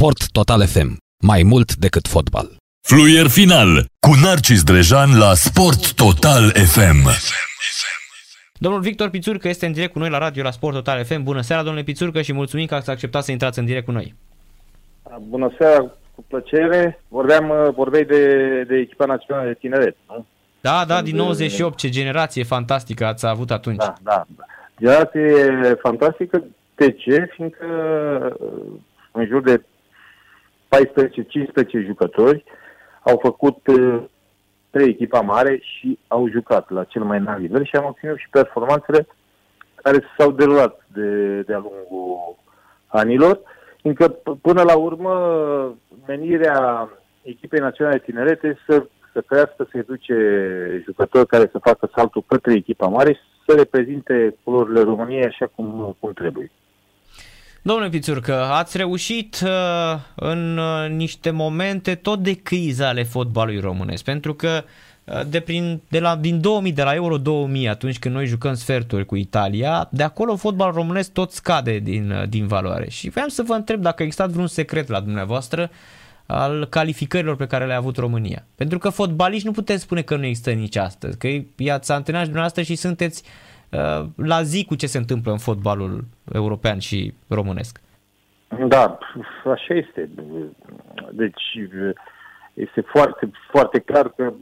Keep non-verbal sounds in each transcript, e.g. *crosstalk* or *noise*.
Sport Total FM. Mai mult decât fotbal. Fluier final cu Narcis Drejan la Sport Total FM. Domnul Victor Pițurcă este în direct cu noi la radio la Sport Total FM. Bună seara, domnule Pițurcă, și mulțumim că ați acceptat să intrați în direct cu noi. Bună seara, cu plăcere. Vorbeam, vorbei de, de echipa națională de tineret, nu? Da, da, din 98, ce generație fantastică ați avut atunci. Da, da. da. Generație fantastică, de ce? Fiindcă în jur de 14-15 jucători au făcut trei echipa mare și au jucat la cel mai înalt nivel și am obținut și performanțele care s-au derulat de, de-a lungul anilor, fiindcă până la urmă menirea echipei naționale de tinerete să, să crească, să educe jucători care să facă saltul către echipa mare și să reprezinte culorile României așa cum, cum trebuie. Domnule Pițurcă, ați reușit uh, în uh, niște momente tot de criză ale fotbalului românesc, pentru că uh, de, prin, de la, din 2000, de la Euro 2000, atunci când noi jucăm sferturi cu Italia, de acolo fotbalul românesc tot scade din, uh, din valoare. Și vreau să vă întreb dacă a existat vreun secret la dumneavoastră al calificărilor pe care le-a avut România. Pentru că fotbaliști nu puteți spune că nu există nici astăzi, că i-ați antrenat dumneavoastră și sunteți uh, Uh, la zi cu ce se întâmplă în fotbalul european și românesc. Da, așa este. Deci este foarte, foarte clar că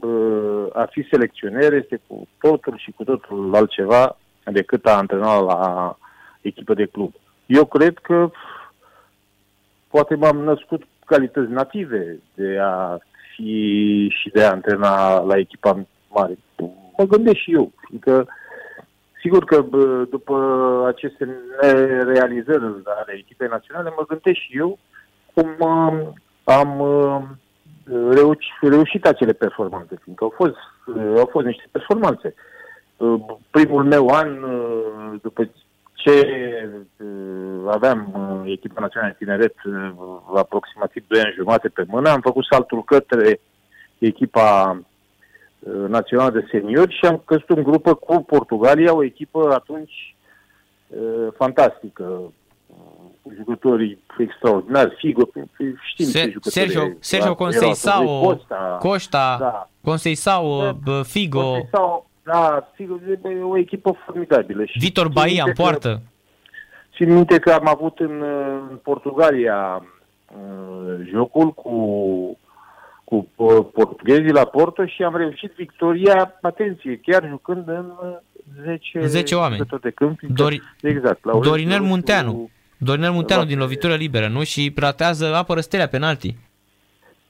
a fi selecționer este cu totul și cu totul altceva decât a antrena la echipă de club. Eu cred că poate m-am născut calități native de a fi și de a antrena la echipa mare. Mă gândesc și eu, fiindcă Sigur că după aceste realizări ale echipei naționale, mă gândesc și eu cum um, am um, reușit, reușit acele performanțe, fiindcă au fost, au fost niște performanțe. Uh, primul meu an, uh, după ce uh, aveam echipa națională de tineret aproximativ 2 ani jumate pe mână, am făcut saltul către echipa Uh, național de seniori și am căzut în grupă cu Portugalia, o echipă atunci uh, fantastică, cu jucătorii extraordinari, Figo, știm Se, ce jucători Sergio, Sergio Conceição, Costa, Costa da. Conceição, da. Figo. Conceição, da, Figo e o echipă formidabilă. Și Vitor Bahia în poartă. Și minte că am avut în, în Portugalia uh, jocul cu cu portughezii la Porto și am reușit victoria, atenție, chiar jucând în 10, 10 oameni. De câmp, Dori, exact, la Dorinel Munteanu. Cu... Dorinel Munteanu din lovitură liberă, nu? Și ratează, apără stelea penalti.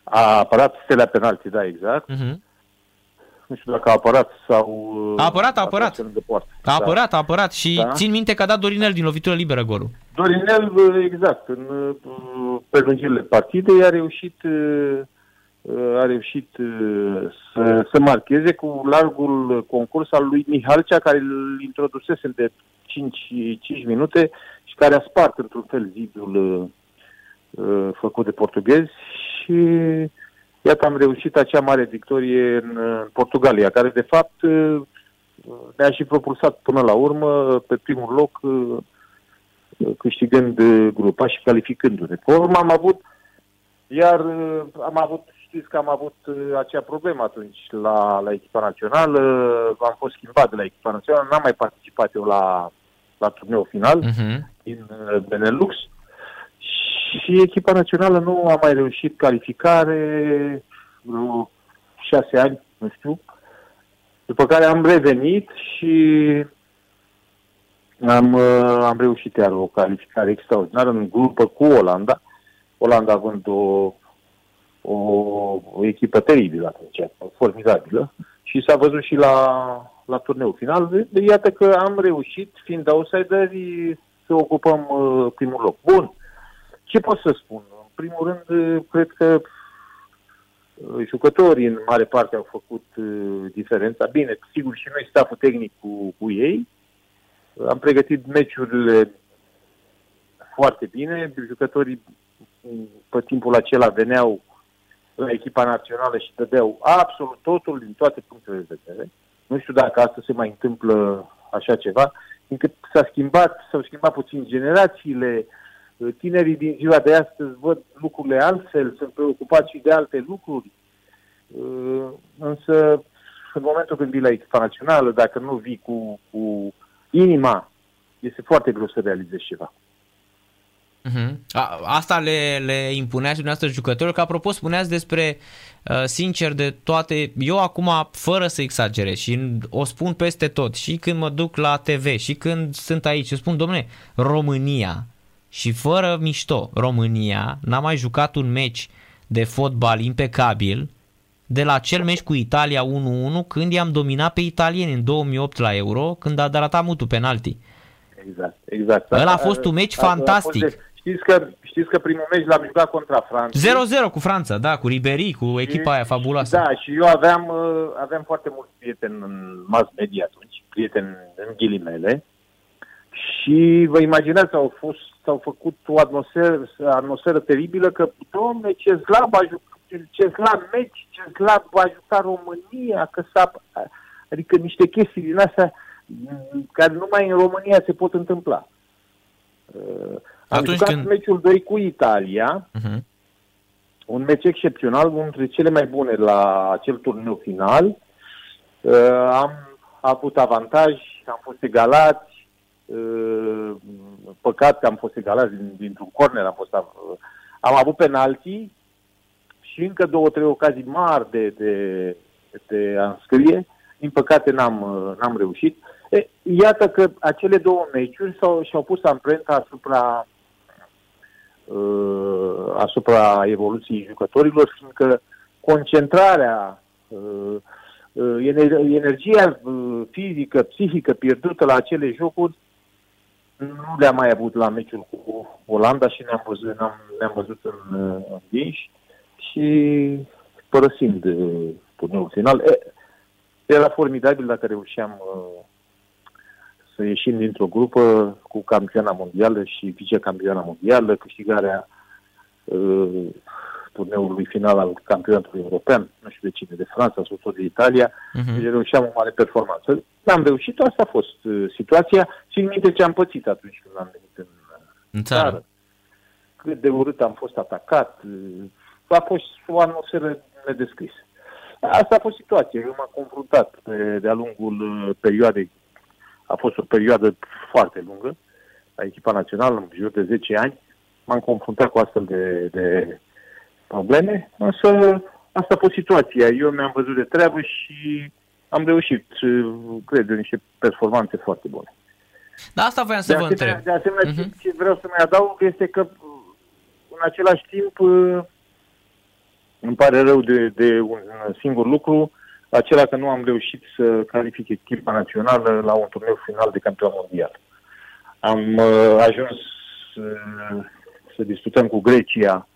A apărat stelea penalti, da, exact. Uh-huh. Nu știu dacă a apărat sau... A apărat, a apărat. A apărat, a apărat și da? țin minte că a dat Dorinel din lovitură liberă golul. Dorinel, exact, în pe lungile partidei a reușit a reușit uh, să, să marcheze cu largul concurs al lui Mihalcea, care îl introdusese de 5, 5 minute și care a spart într-un fel zidul uh, uh, făcut de portughezi și iată am reușit acea mare victorie în, în Portugalia, care de fapt uh, ne-a și propulsat până la urmă pe primul loc uh, câștigând grupa și calificându-ne. Pe urmă am avut iar uh, am avut știți că am avut uh, acea problemă atunci la, la echipa națională, am fost schimbat de la echipa națională, n-am mai participat eu la, la turneul final uh-huh. din uh, Benelux și echipa națională nu a mai reușit calificare vreo șase ani, nu știu, după care am revenit și am, uh, am reușit iar o calificare extraordinară în grupă cu Olanda, Olanda având o o, o echipă teribilă atunci, formidabilă. Și s-a văzut și la, la turneul final. De, iată că am reușit, fiind outsideri, să ocupăm uh, primul loc. Bun. Ce pot să spun? În primul rând, uh, cred că uh, jucătorii în mare parte au făcut uh, diferența. Bine, sigur și noi staful tehnic cu, cu ei. Am pregătit meciurile foarte bine. Jucătorii pe timpul acela veneau la echipa națională și dădeau absolut totul din toate punctele de vedere. Nu știu dacă asta se mai întâmplă așa ceva, încât s-a schimbat, s-au schimbat puțin generațiile, Tinerii din ziua de astăzi văd lucrurile altfel, sunt preocupați și de alte lucruri. Însă, în momentul când vii la echipa națională, dacă nu vii cu, cu inima, este foarte greu să realizezi ceva. Uh-huh. A, asta le, le impunea și dumneavoastră jucătorilor, că apropo spuneați despre, uh, sincer, de toate, eu acum, fără să exagerez și o spun peste tot, și când mă duc la TV, și când sunt aici, spun, domne, România, și fără mișto, România n-a mai jucat un meci de fotbal impecabil de la cel meci cu Italia 1-1 când i-am dominat pe italieni în 2008 la Euro, când a darat mutul penalti. Exact, exact. Ăla a fost un meci fantastic. De, știți, că, știți că primul meci l-am jucat contra Franța. 0-0 cu Franța, da, cu Ribery, cu echipa și, aia fabuloasă. Da, și eu aveam, uh, aveam foarte mulți prieteni în mass media atunci, prieteni în ghilimele, și vă imaginați, au fost, au făcut o atmosferă, atmosferă teribilă că, domne, ce slab a jucat ce slab meci, ce slab a jucat România, că s-a... Adică niște chestii din astea care numai în România se pot întâmpla. Uh, am Atunci jucat când... meciul 2 cu Italia, uh-huh. un meci excepțional, unul dintre cele mai bune la acel turneu final. Uh, am avut avantaj, am fost egalați, uh, păcat că am fost egalați din, dintr-un corner, am, fost, am, am avut penaltii și încă două, trei ocazii mari de, de, de a înscrie. Din păcate n-am, n-am reușit. E, iată că acele două meciuri s-au, și-au pus amprenta asupra uh, asupra evoluției jucătorilor, fiindcă concentrarea, uh, uh, energia uh, fizică, psihică pierdută la acele jocuri nu le-am mai avut la meciul cu Olanda și ne-am văzut, ne-am, ne-am văzut în, uh, în vinși și părăsind uh, turneul final. E, era formidabil dacă reușeam uh, să ieșim dintr-o grupă cu campioana mondială și vicecampioana mondială, câștigarea uh, turneului final al campionatului european, nu știu de cine, de Franța sau tot de Italia, uh-huh. deci reușeam o mare performanță. N-am reușit, asta a fost uh, situația și în minte ce am pățit atunci când am venit în, în țară. țară. Cât de urât am fost atacat, uh, a fost o atmosferă nedescris. Asta a fost situația. Eu m-am confruntat de, de-a lungul uh, perioadei. A fost o perioadă foarte lungă la echipa națională, în jur de 10 ani. M-am confruntat cu astfel de, de probleme, însă asta a fost situația. Eu mi-am văzut de treabă și am reușit, uh, cred, niște performanțe foarte bune. Da, asta voiam să de vă asemenea, întreb. De asemenea, uh-huh. ce vreau să mai adaug este că în același timp îmi pare rău de, de un singur lucru, acela că nu am reușit să calific echipa națională la un turneu final de campion mondial. Am uh, ajuns uh, să disputăm cu Grecia,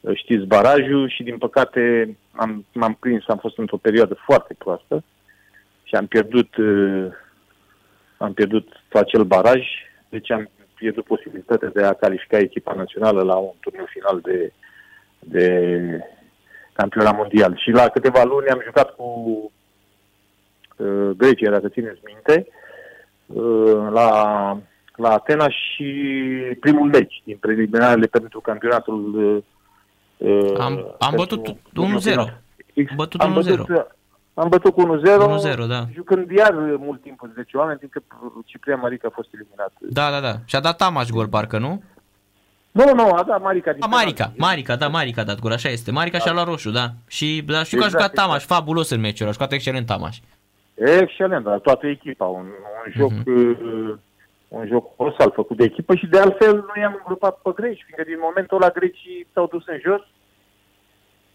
uh, știți, barajul și din păcate am, m-am prins, am fost într-o perioadă foarte proastă și am pierdut, uh, am pierdut acel baraj, deci am pierdut posibilitatea de a califica echipa națională la un turneu final de, de campionat mondial. Și la câteva luni am jucat cu uh, Grecia, dacă țineți minte, uh, la, la Atena și primul meci din preliminarele pentru campionatul uh, am, am bătut 1-0. Bătut 1-0. Am bătut, am bătut cu 1-0, 1-0, da. jucând iar mult timp cu 10 oameni, fiindcă Ciprian Marica a fost eliminat. Da, da, da. Și a dat Tamaș gol, parcă, nu? Nu, nu, a dat Marica. Din a, Marica, Marica, da, Marica a dat gol, așa este. Marica da. și-a luat roșu, da. Și da, știu exact, că a jucat exact. Tamaș, fabulos în meciul a jucat excelent Tamaș. Excelent, dar toată echipa, un, un joc... Uh-huh. Un joc colosal făcut de echipă și de altfel nu i-am îngrupat pe greci, fiindcă din momentul ăla grecii s-au dus în jos,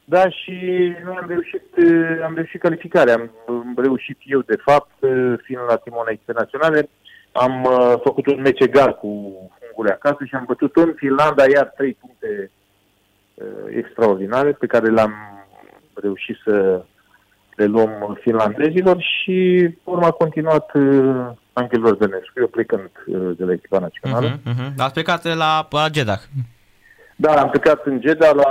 da, și noi am reușit, uh, am reușit calificarea. Am, am reușit eu, de fapt, uh, fiind la timona internaționale, am uh, făcut un meci egal cu Unguri acasă și am bătut în Finlanda iar trei puncte uh, extraordinare pe care le-am reușit să le luăm finlandezilor și urma a continuat uh, Angelor Zănescu, eu plecând uh, de la echipa națională. Uh-huh, uh-huh. Ați plecat la, la Jeddah. Da, am plecat în Jeddah la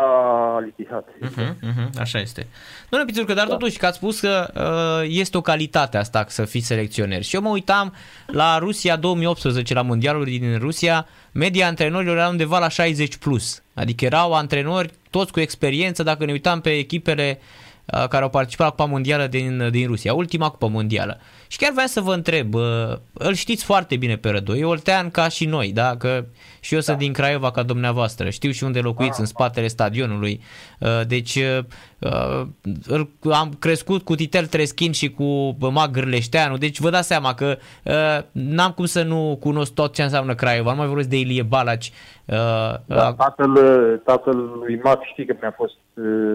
Al-Ittihad. Uh-huh, uh-huh, așa este. Domnule Pițurcă, dar da. totuși că ați spus că uh, este o calitate asta să fiți selecționer. Și eu mă uitam la Rusia 2018, la mondialul din Rusia, media antrenorilor era undeva la 60 plus. Adică erau antrenori toți cu experiență, dacă ne uitam pe echipele uh, care au participat la Cupa Mondială din, din Rusia, ultima Cupa Mondială. Și chiar vreau să vă întreb, uh, îl știți foarte bine pe Rădoi, e oltean ca și noi, da? Că și eu sunt da. din Craiova ca dumneavoastră, știu și unde locuiți, ah. în spatele stadionului. Uh, deci uh, am crescut cu Titel Treschin și cu Mag Gârleșteanu, deci vă dați seama că n-am cum să nu cunosc tot ce înseamnă Craiova, nu mai vorbesc de Ilie Balaci. Da, tatăl, tatăl lui Mac știi că mi-a fost,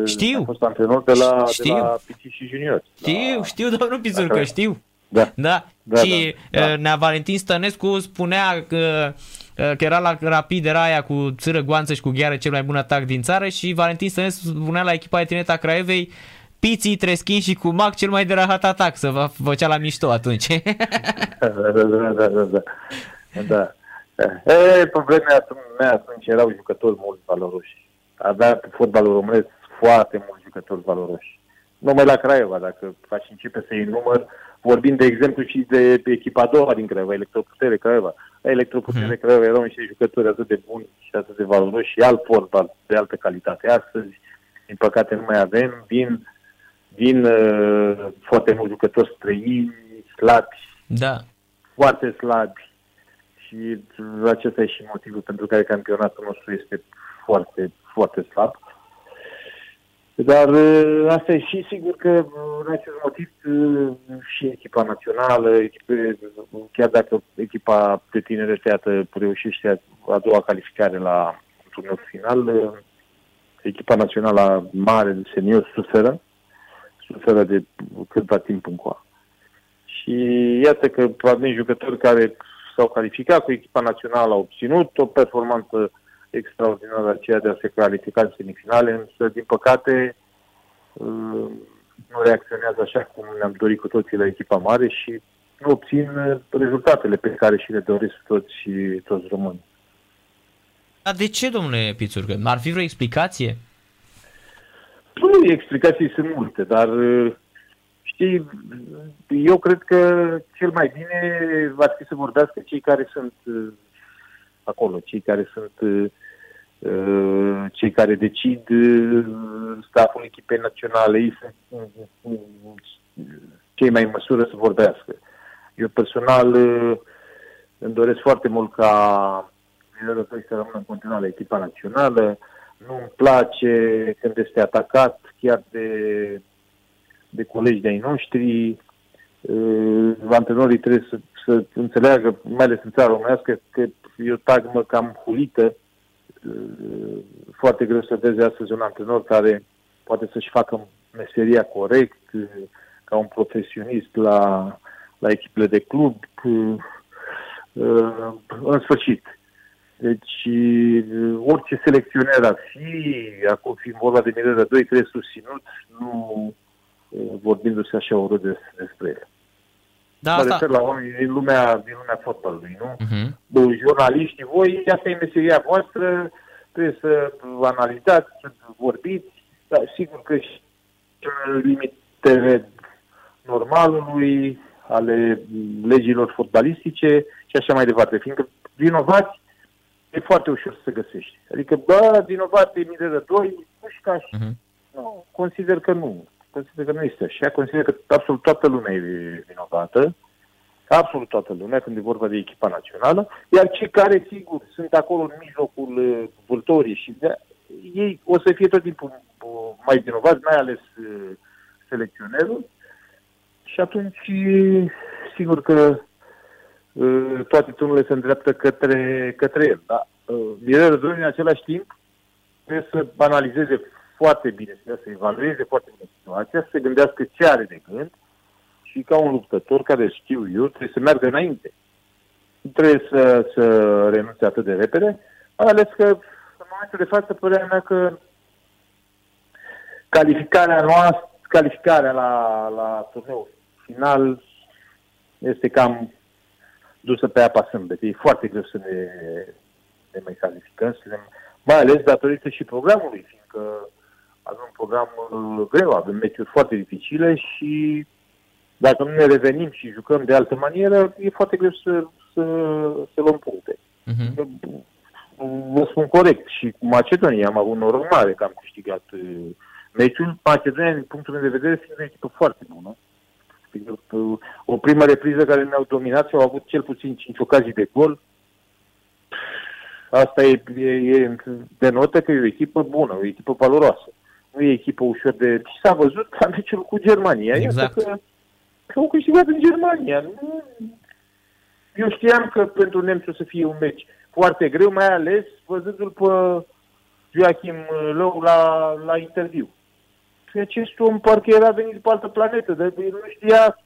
știu. mi-a fost antrenor de la, știu. de la Pici și Junior. Știu, la... știu, domnul Pizurcă, știu. Da. Da. da și da, da. Nea Valentin Stănescu spunea că că era la Rapid, era aia cu țără goanță și cu gheară cel mai bun atac din țară și Valentin Stănescu spunea la echipa de tineta Craiovei Piții, Treschin și cu Mac cel mai de rahat atac, să vă făcea la mișto atunci. *laughs* da, da, da, da, da. da. E, pe vremea mea atunci erau jucători mulți valoroși. Avea fotbalul românesc foarte mulți jucători valoroși. Numai la Craiova, dacă faci începe să iei număr, vorbim de exemplu și de echipa a doua din Craiova, Electroputere Craiova. La Electroputere hmm. Craiova erau niște jucători atât de buni și atât de valoroși și alt fotbal de altă calitate. Astăzi, din păcate, nu mai avem. Vin, vin uh, foarte mulți jucători străini, slabi, da. foarte slabi. Și acesta e și motivul pentru care campionatul nostru este foarte, foarte slab. Dar uh, asta e și sigur că uh, în acest motiv uh, și echipa națională, echipe, chiar dacă echipa de tinere teată reușește a doua calificare la turneul final, echipa națională mare de senior suferă, suferă de câtva timp încoa. Și iată că avem jucători care s-au calificat cu echipa națională, au obținut o performanță extraordinară aceea de a se califica în semifinale, însă, din păcate, uh, nu reacționează așa cum ne-am dorit cu toții la echipa mare și nu obțin uh, rezultatele pe care și le doresc toți și toți românii. Dar de ce, domnule Pițurcă? Ar fi vreo explicație? Nu, explicații sunt multe, dar uh, știi, eu cred că cel mai bine va fi să vorbească cei care sunt acolo, cei care sunt uh, cei care decid uh, staful echipei naționale, ei sunt uh, cei mai în măsură să vorbească. Eu personal îmi doresc foarte mult ca Minerul să rămână în continuare la echipa națională. Nu-mi place când este atacat chiar de, de colegi de-ai noștri. Antrenorii trebuie să, să înțeleagă, mai ales în țara românească, că e o tagmă cam hulită. Foarte greu să vezi astăzi un antrenor care poate să-și facă meseria corect, ca un profesionist la, la echipele de club. În sfârșit. Deci, orice selecționer ar fi, acum fiind vorba de Mirela 2, trebuie susținut, nu vorbindu-se așa urât despre el. Da, mă asta... refer la oameni din lumea, din lumea fotbalului, nu? Uh-huh. Jurnaliștii, voi, asta e meseria voastră, trebuie să analizați, să vorbiți, dar sigur că și limitele normalului, ale legilor fotbalistice și așa mai departe, fiindcă vinovați e foarte ușor să se găsești. Adică, bă, vinovat e mii de doi, nu și ca și. Uh-huh. Nu, consider că nu consider că nu este așa. Consider că absolut toată lumea e vinovată, absolut toată lumea, când e vorba de echipa națională, iar cei care, sigur, sunt acolo în mijlocul uh, vâltorii și de, ei o să fie tot timpul uh, mai vinovați, mai ales uh, selecționerul, și atunci, sigur că toate tunurile se îndreaptă către, către el. Da? Mirel în același timp, trebuie să analizeze foarte bine, să evalueze foarte bine situația, să se gândească ce are de gând și ca un luptător care știu eu, trebuie să meargă înainte. Nu trebuie să, să renunțe atât de repede, mai ales că în momentul de față părerea mea că calificarea noastră, calificarea la, la turneul final este cam dusă pe apa sâmbete. E foarte greu să ne, ne mai calificăm, să ne mai ales datorită și programului, fiindcă avem un program uh, greu, avem meciuri foarte dificile și dacă nu ne revenim și jucăm de altă manieră, e foarte greu să, să, să luăm puncte. Uh-huh. Vă spun corect, și cu Macedonia am avut noroc mare că am câștigat uh, meciul. Macedonia, din punctul meu de vedere, este o echipă foarte bună. Uh, o primă repriză care ne-au dominat și au avut cel puțin 5 ocazii de gol. Asta e, e, e denotă că e o echipă bună, o echipă valoroasă. Nu e echipă ușor de... Și s-a văzut ca meciul cu Germania. Exact. Că, că au câștigat în Germania. Nu, eu știam că pentru nemți o să fie un meci foarte greu, mai ales văzându-l pe Joachim Lău la, la interviu. Și acest om parcă era venit pe altă planetă, dar el nu știa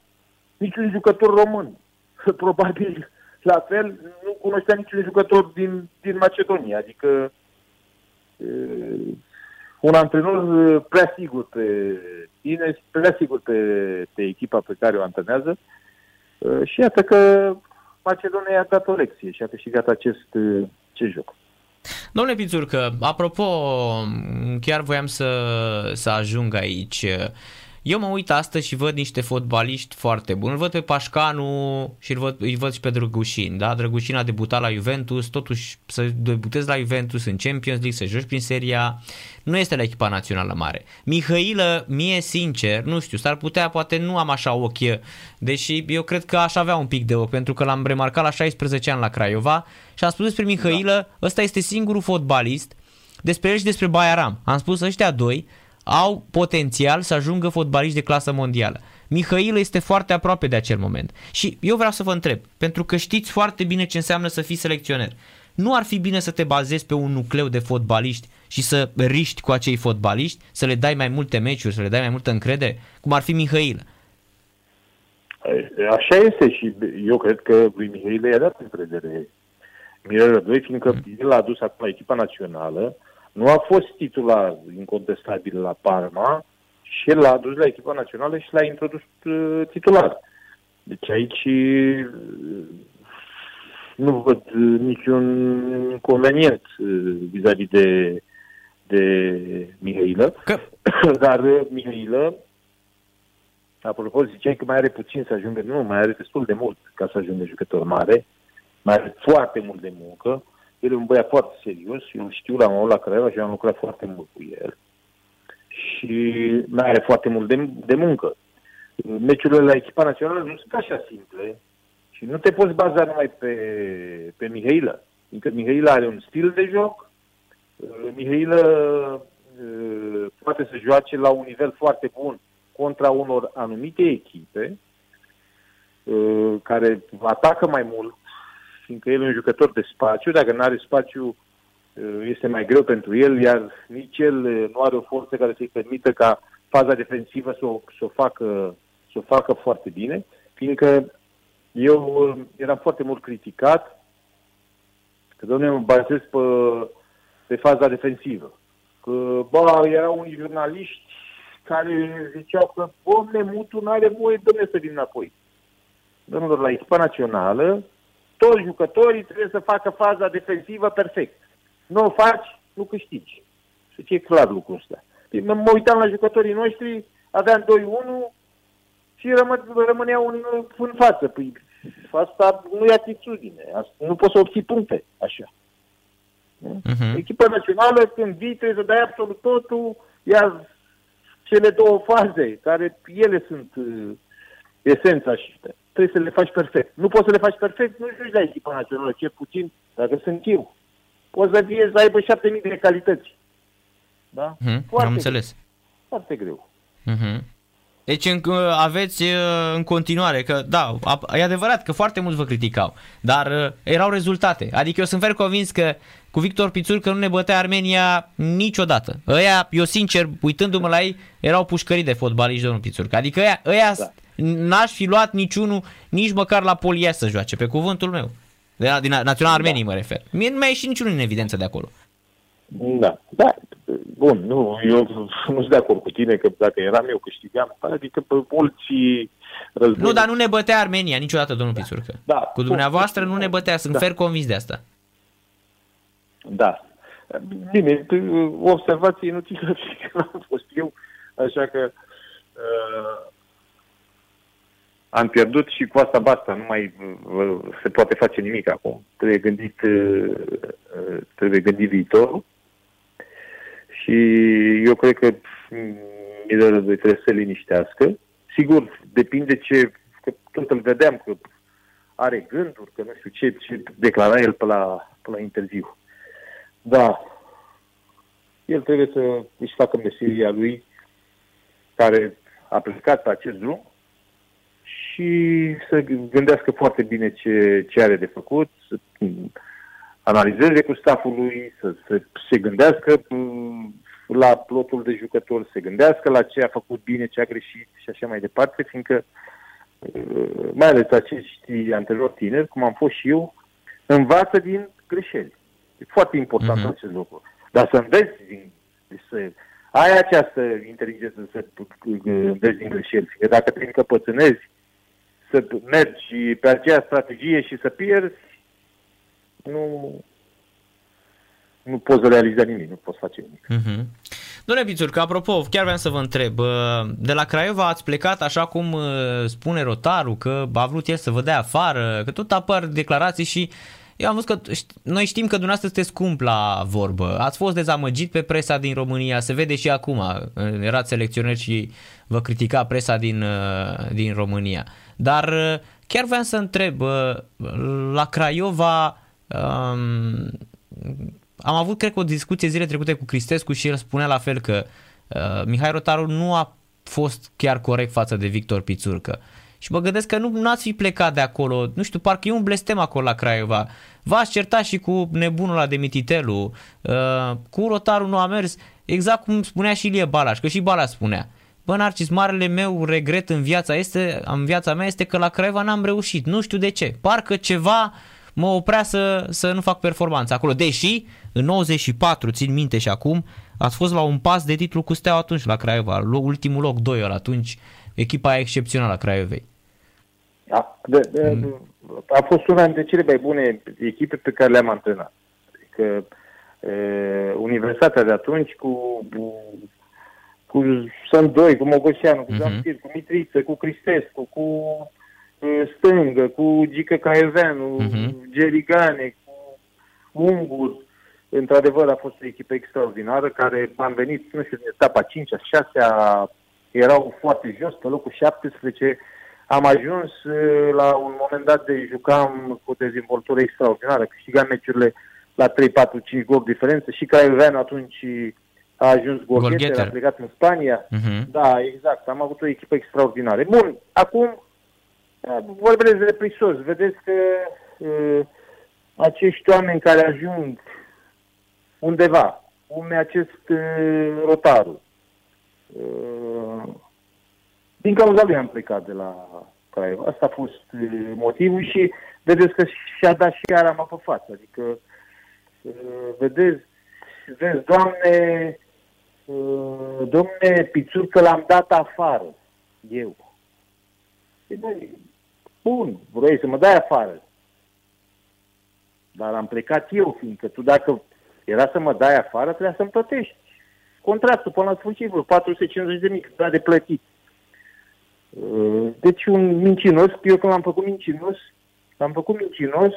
niciun jucător român. *laughs* Probabil la fel nu cunoștea niciun jucător din, din Macedonia. Adică un antrenor prea sigur pe tine, prea sigur pe, pe echipa pe care o antrenează și iată că Macedonia a dat o lecție și a câștigat acest, acest joc. Domnule Pițurcă, apropo, chiar voiam să, să ajung aici. Eu mă uit astăzi și văd niște fotbaliști foarte buni. Îl văd pe Pașcanu și îl văd, îl văd și pe Drăgușin. Da? Drăgușin a debutat la Juventus, totuși să debutezi la Juventus în Champions League, să joci prin seria, nu este la echipa națională mare. Mihailă, mie sincer, nu știu, s-ar putea, poate nu am așa ochi, deși eu cred că aș avea un pic de ochi, pentru că l-am remarcat la 16 ani la Craiova și am spus despre Mihailă, da. ăsta este singurul fotbalist despre el și despre Bayaram. Am spus ăștia doi au potențial să ajungă fotbaliști de clasă mondială. Mihail este foarte aproape de acel moment. Și eu vreau să vă întreb, pentru că știți foarte bine ce înseamnă să fii selecționer. Nu ar fi bine să te bazezi pe un nucleu de fotbaliști și să riști cu acei fotbaliști, să le dai mai multe meciuri, să le dai mai multă încredere, cum ar fi Mihail? Așa este și eu cred că lui Mihail i-a dat încredere Mirel Rădoi, fiindcă mm. el a adus acum echipa națională, nu a fost titular incontestabil la Parma și el l-a adus la echipa națională și l-a introdus uh, titular. Deci aici uh, nu văd niciun inconvenient uh, vis-a-vis de, de Mihailă. Că... *coughs* Dar Mihailă, apropo, ziceai că mai are puțin să ajungă, nu, mai are destul de mult ca să ajungă jucător mare, mai are foarte mult de muncă. El e un băiat foarte serios, eu știu la la Craiova și am lucrat foarte mult cu el. Și mai are foarte mult de, de muncă. Meciurile la echipa națională nu sunt așa simple și nu te poți baza numai pe, pe Mihailă. Încă Mihailă are un stil de joc, Mihailă uh, poate să joace la un nivel foarte bun contra unor anumite echipe uh, care atacă mai mult fiindcă el e un jucător de spațiu, dacă nu are spațiu uh, este mai greu pentru el, iar nici el uh, nu are o forță care să-i permită ca faza defensivă să o, să o, facă, să o facă foarte bine, fiindcă eu uh, eram foarte mult criticat că, domnule, mă bazez pe, pe faza defensivă. Că, bă, erau unii jurnaliști care ziceau că, bă, Mutu nu are voie, domnule, să vin înapoi. Domnilor, la echipa națională, toți jucătorii trebuie să facă faza defensivă perfect. Nu o faci, nu câștigi. Să fie clar lucrul ăsta. Mă uitam la jucătorii noștri, aveam 2-1 și rămân, rămâneau în, în față. Păi, asta nu e atitudine. Asta, nu poți să obții puncte așa. Uh-huh. Echipa națională, când vii, trebuie să dai absolut totul, iar cele două faze, care ele sunt uh, esența și trebuie să le faci perfect. Nu poți să le faci perfect, nu joci la echipa națională, ce puțin, dacă sunt eu. Poți să fie să aibă șapte mii de calități. Da? Hmm, Foarte am înțeles. Greu. Foarte greu. Uh-huh. Deci în, aveți în continuare că, da, e adevărat că foarte mulți vă criticau, dar erau rezultate. Adică eu sunt fer convins că cu Victor Pițur că nu ne bătea Armenia niciodată. Ăia, eu sincer, uitându-mă la ei, erau pușcării de fotbaliști, domnul Pițur. Adică ăia, ăia da n-aș fi luat niciunul, nici măcar la Polia să joace, pe cuvântul meu. De la, din Național Armenii da. mă refer. Mie nu mai ieșit niciunul în evidență de acolo. Da, da, bun, nu, eu nu sunt de acord cu tine că dacă eram eu câștigam, adică pe mulți război... Nu, dar nu ne bătea Armenia niciodată, domnul da. Pițurcă. Da. Cu dumneavoastră nu ne bătea, sunt da. fer convins de asta. Da, Bine, o observație inutilă și *laughs* că am fost eu, așa că uh, am pierdut și cu asta basta, nu mai uh, se poate face nimic acum. Trebuie gândit, uh, uh trebuie gândit viitorul și eu cred că Miller trebuie să se liniștească. Sigur, depinde ce, că tot îl vedeam că are gânduri, că nu știu ce, ce declara el pe la, pe la interviu. Da, el trebuie să își facă meseria lui care a plecat pe acest drum și să gândească foarte bine ce, ce are de făcut, să analizeze cu staful lui, să, să se gândească mm, la plotul de jucători, să se gândească la ce a făcut bine, ce a greșit și așa mai departe, fiindcă mm, mai ales acești anteriori tineri, cum am fost și eu, învață din greșeli. E foarte important uh-huh. acest lucru. Dar să înveți din, să ai această inteligență să înveți din greșeli. Că dacă te încăpățânezi să mergi pe aceea strategie și să pierzi, nu, nu poți realiza nimic, nu poți face nimic. Uh-huh. Domnule Pițurcă, apropo, chiar vreau să vă întreb, de la Craiova ați plecat așa cum uh, spune Rotaru, că a vrut el să vă dea afară, că tot apar declarații și eu am văzut că noi știm că dumneavoastră sunteți scump la vorbă. Ați fost dezamăgit pe presa din România, se vede și acum. Erați selecționer și vă critica presa din, uh, din România. Dar uh, chiar vreau să întreb, uh, la Craiova um, am avut, cred că, o discuție zile trecute cu Cristescu și el spunea la fel că uh, Mihai Rotaru nu a fost chiar corect față de Victor Pițurcă. Și mă gândesc că nu ați fi plecat de acolo, nu știu, parcă e un blestem acolo la Craiova. V-ați certat și cu nebunul ăla de Mititelu, uh, cu Rotaru nu a mers, exact cum spunea și Ilie Balaș, că și Balaș spunea. Bă, Narcis, marele meu regret în viața, este, în viața mea este că la Craiova n-am reușit. Nu știu de ce. Parcă ceva mă oprea să, să nu fac performanță acolo. Deși, în 94, țin minte și acum, ați fost la un pas de titlu cu Steaua atunci la Craiova. Ultimul loc, 2 ori atunci, echipa excepțională a Craiovei. Da, de, de, mm. A fost una dintre cele mai bune echipe pe care le-am antrenat. Adică e, Universitatea de atunci cu, cu cu Sandoi, cu Mogoșeanu, cu uh-huh. cu Mitriță, cu Cristescu, cu uh, Stângă, cu Gică Caeveanu, uh-huh. Gerigane, cu Ungur. Într-adevăr a fost o echipă extraordinară care am venit, nu știu, în etapa 5 6 erau foarte jos, pe locul 17. Am ajuns uh, la un moment dat de jucam cu o dezvoltare extraordinară, câștigam meciurile la 3, 4, 5 gol diferență și Caeveanu atunci a ajuns Gorgheter, a plecat în Spania. Uh-huh. Da, exact. Am avut o echipă extraordinară. Bun, acum vorbesc de prisos. Vedeți că uh, acești oameni care ajung undeva, cum e acest uh, rotarul, uh, din cauza lui am plecat de la Craiova. Asta a fost uh, motivul și vedeți că și-a dat și arama pe față. Adică, uh, vedeți, vezi, Doamne, Uh, domne Pițurcă l-am dat afară, eu. Păi, bun, vrei să mă dai afară. Dar am plecat eu, fiindcă tu dacă era să mă dai afară, trebuia să-mi plătești. Contractul până la sfârșit, 450 de mii, cât de plătit. Uh, deci un mincinos, eu când am făcut mincinos, am făcut mincinos,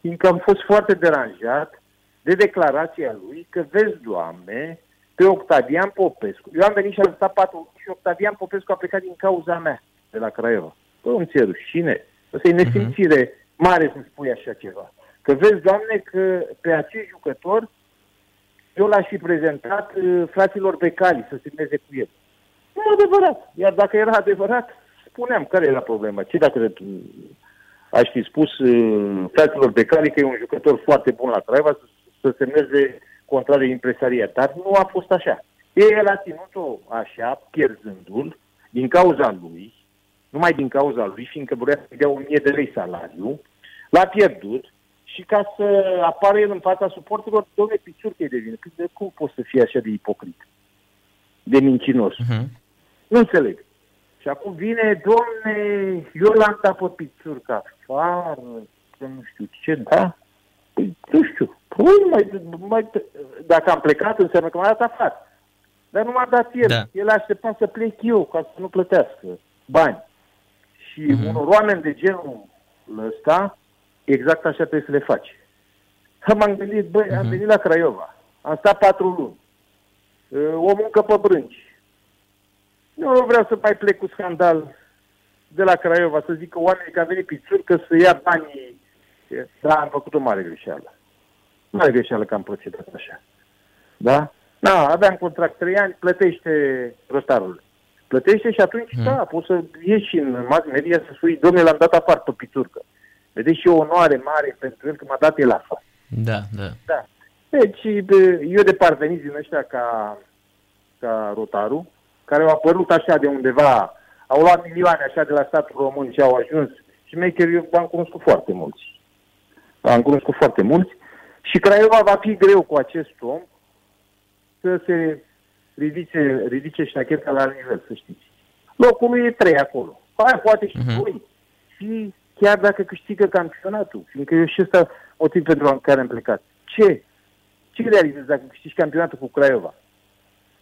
fiindcă am fost foarte deranjat de declarația lui că, vezi, Doamne, pe Octavian Popescu. Eu am venit și am stat patru și Octavian Popescu a plecat din cauza mea de la Craiova. Păi îmi ți rușine. Asta e mhm. nesimțire uh-huh. mare să spui așa ceva. Că vezi, Doamne, că pe acest jucător eu l-aș fi prezentat uh, fraților Becali să se meze cu el. Nu adevărat. Iar dacă era adevărat, spuneam care era problema. Ce dacă aș fi spus uh, fraților Becali că e un jucător foarte bun la Craiova să, să semneze contrar de impresariat. Dar nu a fost așa. El a ținut-o așa, pierzându-l, din cauza lui, numai din cauza lui, fiindcă vrea să dea 1000 de lei salariu, l-a pierdut și ca să apară el în fața suporterilor, domne, piciurcă de vină. De cum poți să fii așa de ipocrit? De mincinos? Uh-huh. Nu înțeleg. Și acum vine, domne, eu l-am dat pe piciurca afară, că nu știu ce, da? Păi, nu știu, păi, mai, mai, dacă am plecat înseamnă că m-a dat afară. Dar nu m-a dat el. Da. El aștepta să plec eu ca să nu plătească bani. Și Mhm. unor oameni de genul ăsta, exact așa trebuie să le faci. Că m-am gândit, băi, am Mhm. venit la Craiova, am stat patru luni, Uh, o muncă pe brânci. Nu vreau să mai plec cu scandal de la Craiova, să zic că oamenii care au venit pițurcă să ia banii. Da, am făcut o mare greșeală. Mare greșeală că am procedat așa. Da? Da, aveam contract 3 ani, plătește rotarul. Plătește și atunci, Hmm. da, poți să ieși în mass media să spui, domnule, l-am dat apart pe pițurcă. Vedeți și o onoare mare pentru el că m-a dat el afară. Da, da. Da. Deci, bă, eu de parveniți din ăștia ca, ca rotarul, care au apărut așa de undeva, au luat milioane așa de la statul român și au ajuns. Și maker, eu am cunoscut foarte mulți. Am cunoscut foarte mulți. Și Craiova va fi greu cu acest om să se ridice, ridice ștacheta la nivel, să știți. Locul lui e trei acolo. Hai, poate și Mhm. doi. Și chiar dacă câștigă campionatul, fiindcă eu și ăsta motiv pentru care am plecat. Ce? Ce realizezi dacă câștigi campionatul cu Craiova?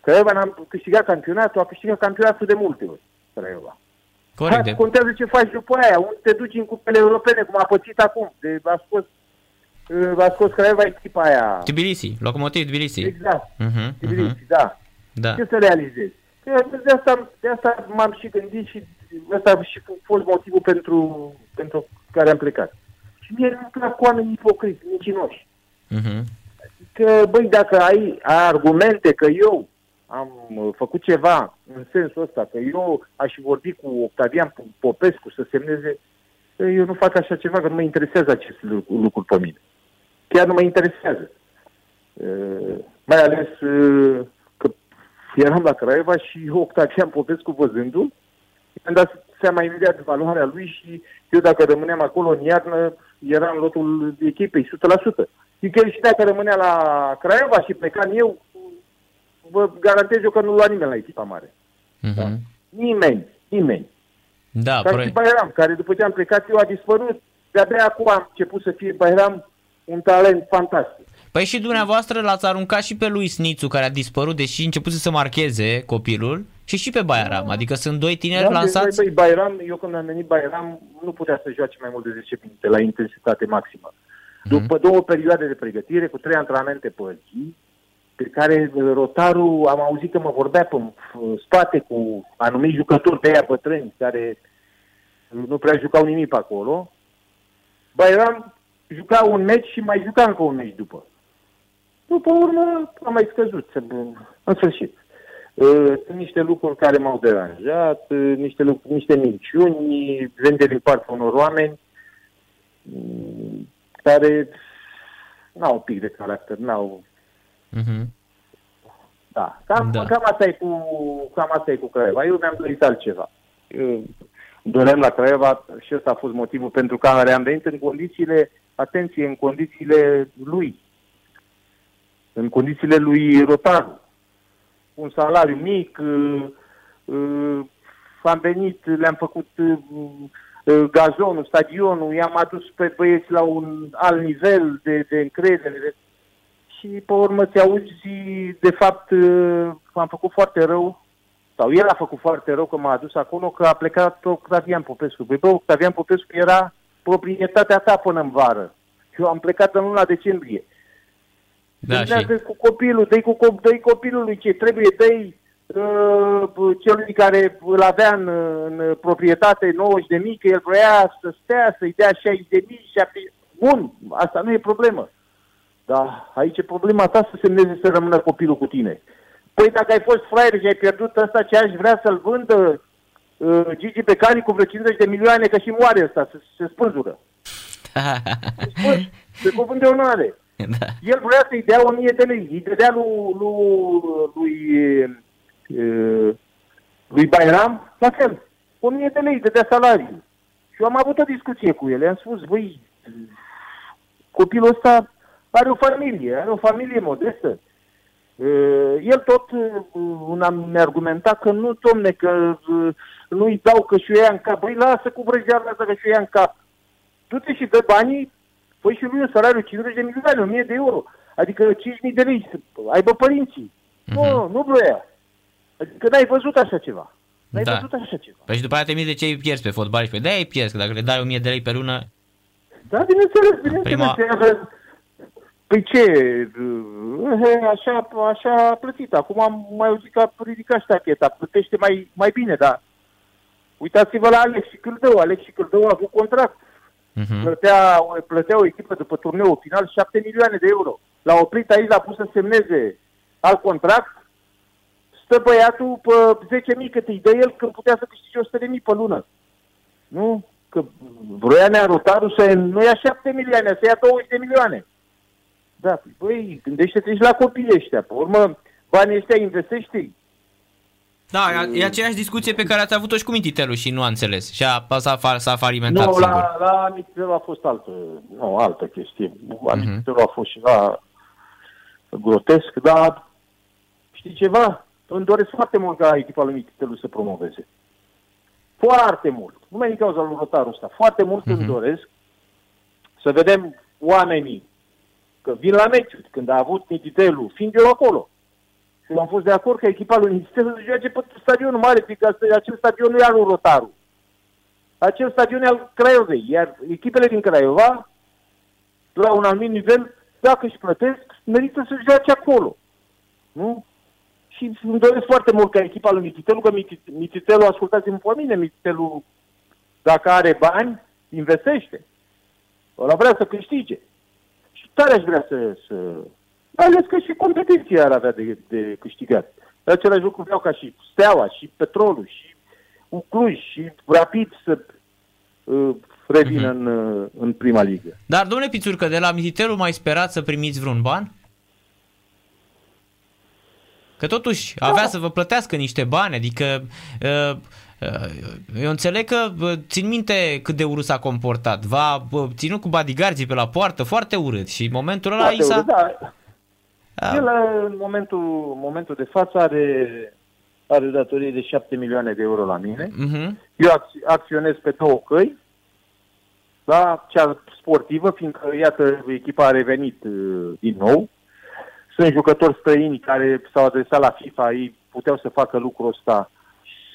Craiova n-am câștigat campionatul, a câștigat campionatul de multe ori. Craiova. Corect. Hai, De... contează ce faci după aia, unde te duci în cupele europene, cum a pățit acum. De, a scos, uh, a scos Craiova echipa aia. Tbilisi, Locomotiv Tbilisi. Exact. Mhm, Tbilisi, mhm. da. Da. Ce să realizezi? Eu De asta, de asta m-am și gândit și ăsta a și fost motivul pentru, pentru care am plecat. Și mie nu-mi plac oamenii ipocriți, mincinoși. Mhm. Că, băi, dacă ai, ai argumente că eu am uh, făcut ceva în sensul ăsta, că eu aș vorbi cu Octavian Popescu să semneze, eu nu fac așa ceva, că nu mă interesează acest lucru, lucru pe mine. Chiar nu mă interesează. Uh, mai ales uh, că eram la Craiova și Octavian Popescu văzându-l, mi-am dat seama imediat de valoarea lui și eu dacă rămâneam acolo în iarnă, era în lotul echipei, 100%. Și că el și dacă rămânea la Craiova și plecam eu, vă garantez eu că nu lua nimeni la echipa mare. Mhm. Nimeni, nimeni. Da, Ca și corect. Bairam, care după ce am plecat eu a dispărut. De-abia acum am început să fie Bairam un talent fantastic. Păi și dumneavoastră l-ați aruncat și pe lui Snițu, care a dispărut, deși început să marcheze copilul, și și pe Baiaram. Adică sunt doi tineri Da, lansați. Băi, Bairam, eu când am venit Bairam, nu putea să joace mai mult de 10 minute la intensitate maximă. După două perioade de pregătire, cu trei antrenamente pe zi, pe care uh, rotarul, am auzit că mă vorbea pe uh, spate cu anumiți jucători de aia bătrâni, care nu prea jucau nimic pe acolo, Bairam juca un meci și mai juca încă un meci după. După urmă am mai scăzut, în sfârșit. Uh, Sunt niște lucruri care m-au deranjat, uh, niște, lucruri, niște minciuni, vende din partea unor oameni mm, care n-au un pic de caracter, n-au... Mhm. Da, cam, Da. da. cam, asta e cu, cam asta e cu Craiova. Eu mi-am dorit altceva. Eu doream la Craiova și ăsta a fost motivul pentru care am venit în condițiile, atenție, în condițiile lui, în condițiile lui Rotaru. Un salariu mic, uh, uh, am venit, le-am făcut uh, uh, gazonul, stadionul, i-am adus pe băieți la un alt nivel de, de încredere. De... Și pe urmă ți auzi, de fapt, uh, am făcut foarte rău, sau el a făcut foarte rău că m-a adus acolo, că a plecat Octavian Popescu. Păi bă, Octavian Popescu era proprietatea ta până în vară. Eu am plecat în luna decembrie. Da, și... Gândează cu copilul, dă-i, cu, co- dă-i copilului ce trebuie, dă-i uh, celui care îl avea în, în proprietate 90 de mii, că el vrea să stea, să-i dea 60 de mii, 70 Bun, asta nu e problemă. Dar aici e problema ta să semneze să rămână copilul cu tine. Păi dacă ai fost fraier și ai pierdut ăsta ce aș vrea să-l vândă uh, Gigi Becali cu vreo 50 de milioane, că și moare ăsta, se, se spânzură. Spânzi, *laughs* se cuvânt de onoare. da. El vrea să-i dea 1000 de lei. Îi dădea lui, lui, lui, uh, lui Bairam, la fel. 1000 de lei îi dădea salariu. Și eu am avut o discuție cu el. I-am spus, băi, copilul ăsta are o familie, are o familie modestă. Uh, el tot uh, am argumentat că nu, domne, că uh, nu-i dau că și-o ia în cap. Băi, lasă cu vrăjeala asta că și-o ia în cap. Du-te și dă banii, Păi și lui un salariu 50 de milioane, 1000 de euro. Adică 5.000 de lei să aibă părinții. Uh-huh. Nu, nu vrea. Adică n-ai văzut așa ceva. N-ai Da. văzut așa ceva. Păi și după aia te miți de ce îi pierzi pe fotbaliști. Păi de-aia îi pierzi, că dacă le dai 1000 de lei pe lună, Da, bineînțeles, bineînțeles. Prima- Păi ce, eh, așa, așa a plătit. Acum am mai auzit că a ridicat ștacheta, plătește mai, mai bine, dar uitați-vă la Alex și Câldău. Alex și Câldău a avut contract. uh-huh. Plătea, plătea o echipă după turneul final 7 milioane de euro. L-a oprit aici, l-a pus să semneze alt contract. Stă băiatul pe 10.000 cât îi dă el când putea să câștige 100.000 pe lună. Nu? Că vroia Nea Rotaru să nu ia 7 milioane, să ia 20 de milioane. Da, băi, gândește-te și la copiii ăștia. Pe urmă, banii ăștia investește Da, e aceeași discuție pe care ați avut-o și cu Mititelu și nu a înțeles. Și a, s-a, fa- s-a falimentat Nu, singur. la, la Mititelu a fost altă, nu, altă chestie. La Mhm. Mititelu a fost ceva grotesc, dar știi ceva? Îmi doresc foarte mult ca echipa lui Mititelu să promoveze. Foarte mult. Nu mai din cauza lui Rotarul ăsta. Foarte mult Mhm. îmi doresc să vedem oamenii că vin la meciuri, când a avut Mititelu, fiind eu acolo. Și eu am fost de acord că echipa lui Mititelu să joace pe stadionul mare, fiindcă asta- acel stadion nu e al lui Rotaru. Acel stadion e al Craiovei, iar echipele din Craiova, la un anumit nivel, dacă își plătesc, merită să joace acolo. Nu? Și îmi doresc foarte mult ca echipa lui Mititelu, că Miti- Mititelu, ascultați-mă pe mine, Mititelu, dacă are bani, investește. Ăla vrea să câștige. Și tare aș vrea să... să... Mai ales că și competiția ar avea de, de câștigat. Același lucru vreau ca și Steaua, și Petrolul, și Cluj, și Rapid să uh, revină în, uh, în prima ligă. Dar, domnule Pițurcă, de la Mititelu mai sperați să primiți vreun ban? Că totuși avea să vă plătească niște bani, adică uh, uh, eu înțeleg că uh, țin minte cât de urât s-a comportat. V-a uh, ținut cu bodyguards pe la poartă, foarte urât și în momentul ăla i Poate, s-a... da, Da. El în momentul, în momentul de față are, are datorie de 7 milioane de euro la mine. Mhm. Eu acț- acționez pe două căi. Da, cea sportivă, fiindcă, iată, echipa a revenit uh, din nou. Sunt jucători străini care s-au adresat la FIFA, ei puteau să facă lucrul ăsta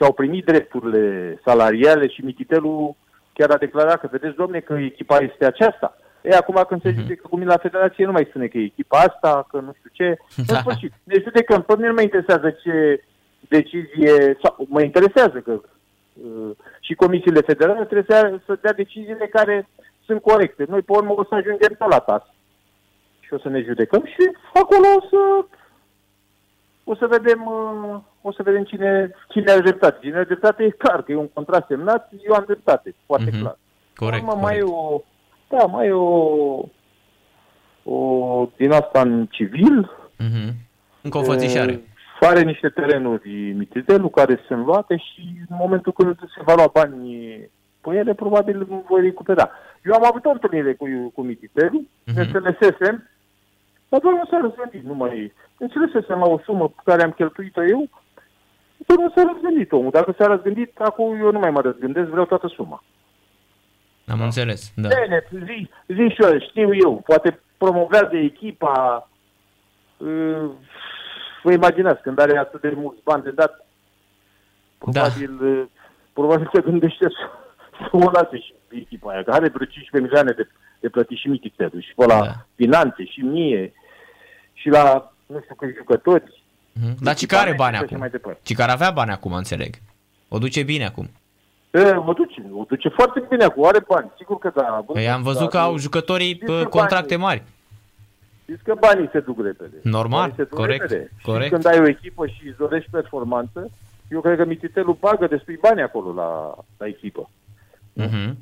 și au primit drepturile salariale și Mititelu chiar a declarat că, vedeți, domne, că echipa este aceasta. E, acum când se judecă cu mine la federație, nu mai spune că e echipa asta, că nu știu ce. Da. *laughs* În sfârșit, ne judecăm. Pe mine nu mă interesează ce decizie, sau mă interesează că uh, și comisiile federale trebuie să, să dea deciziile care sunt corecte. Noi, pe urmă, o să ajungem tot la tas. Și o să ne judecăm și acolo o să o să vedem uh, o să vedem cine, cine are dreptate. Cine are dreptate e clar, că e un contract semnat, eu am dreptate, foarte Mhm. clar. Corect, Urmă, mai e corect. o, da, mai e o, o din asta în civil. Mhm. Încă o fățișare. E, Are niște terenuri Mititelu care sunt luate și în momentul când se va lua bani pe ele, probabil îmi voi recupera. Eu am avut o întâlnire cu, cu Mititelu, Mhm. ne înțelesesem, dar doar nu s-a răzgândit, nu mai... Ne înțelesesem la o sumă pe care am cheltuit-o eu, doar nu s-a răzgândit omul. Dacă s-a răzgândit, acum eu nu mai mă răzgândesc, vreau toată suma. Am înțeles, da. Bine, zi, zi și eu, știu eu, poate promovează echipa, uh, vă imaginați, când are atât de mulți bani de dat, probabil, uh, probabil se gândește să, să o lase și echipa aia, că are vreo 15 milioane de, de plătit și Mititelu, și pe la Da. finanțe, și mie, și la, nu știu câți jucători. Mhm. Dar ce care bani și așa acum? mai departe. Ce care avea bani acum, înțeleg. O duce bine acum. E, o duce, o duce foarte bine acum, are bani, sigur că da. Păi am văzut că Da, au jucătorii Știți pă, că contracte banii- mari. Știți că banii se duc repede. Normal, Banii se duc corect, repede. corect. Și când ai o echipă și îți dorești performanță, eu cred că Mititelu bagă destui bani acolo la, la echipă. Mhm.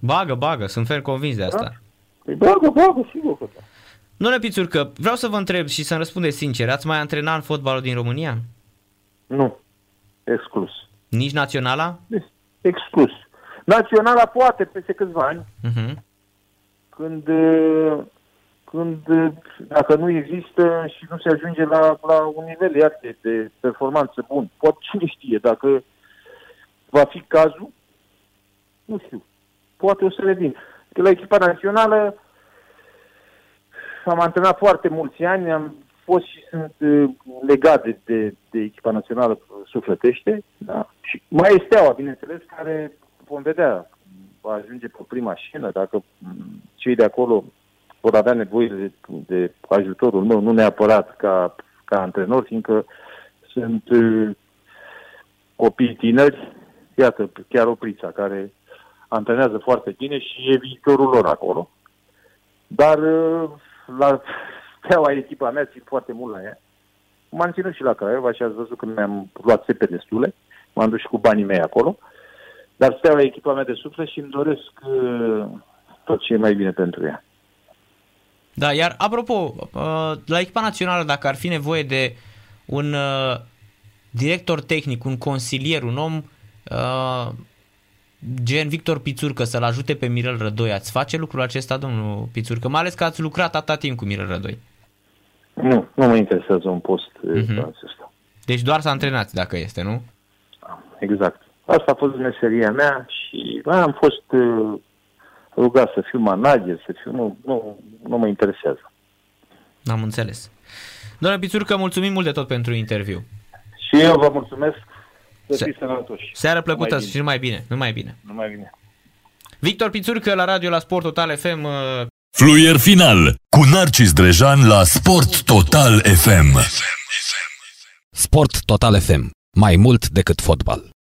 Bagă, bagă, sunt ferm convins de asta. Păi bagă, bagă, sigur că da. Domnule Pițurcă, vreau să vă întreb și să-mi răspundeți sincer, ați mai antrenat în fotbalul din România? Nu. Exclus. Nici naționala? Exclus. Naționala poate peste câțiva ani, Mhm. când, uh, când uh, dacă nu există și nu se ajunge la, la un nivel iar de, de performanță bun. Poate cine știe, dacă va fi cazul, nu știu. Poate o să revin. Că la echipa națională am antrenat foarte mulți ani, am fost și sunt uh, legat de, de, de echipa națională sufletește. Da? Și mai este Steaua, bineînțeles, care vom vedea, va ajunge pe prima șină, dacă mm, cei de acolo vor avea nevoie de, de ajutorul meu, nu neapărat ca, ca antrenor, fiindcă sunt uh, copii tineri, iată, chiar Oprița, care antrenează foarte bine și e viitorul lor acolo. Dar uh, la Steaua echipa mea țin foarte mult la ea. M-am ținut și la Craiova și ați văzut că mi-am luat țepe destule. M-am dus și cu banii mei acolo. Dar Steaua e echipa mea de suflet și îmi doresc uh, tot ce e mai bine pentru ea. Da, iar apropo, uh, la echipa națională, dacă ar fi nevoie de un uh, director tehnic, un consilier, un om uh, gen Victor Pițurcă să-l ajute pe Mirel Rădoi, ați face lucrul acesta, domnul Pițurcă? Mai ales că ați lucrat atâta timp cu Mirel Rădoi. Nu, nu mă interesează un post uh-huh. acesta. Deci doar să antrenați dacă este, nu? Exact. Asta a fost meseria mea și am fost uh, rugat să fiu manager, să fiu... Nu, nu, nu mă interesează. Am înțeles. Domnule Pițurcă, mulțumim mult de tot pentru interviu. Și eu vă mulțumesc. Să fiți sănătoși. Seară plăcută numai și numai bine. Numai bine. Numai bine. Victor Pițurcă la radio la Sport Total FM. Uh, Fluier final cu Narcis Drejan la Sport Total FM. Sport Total FM. Mai mult decât fotbal.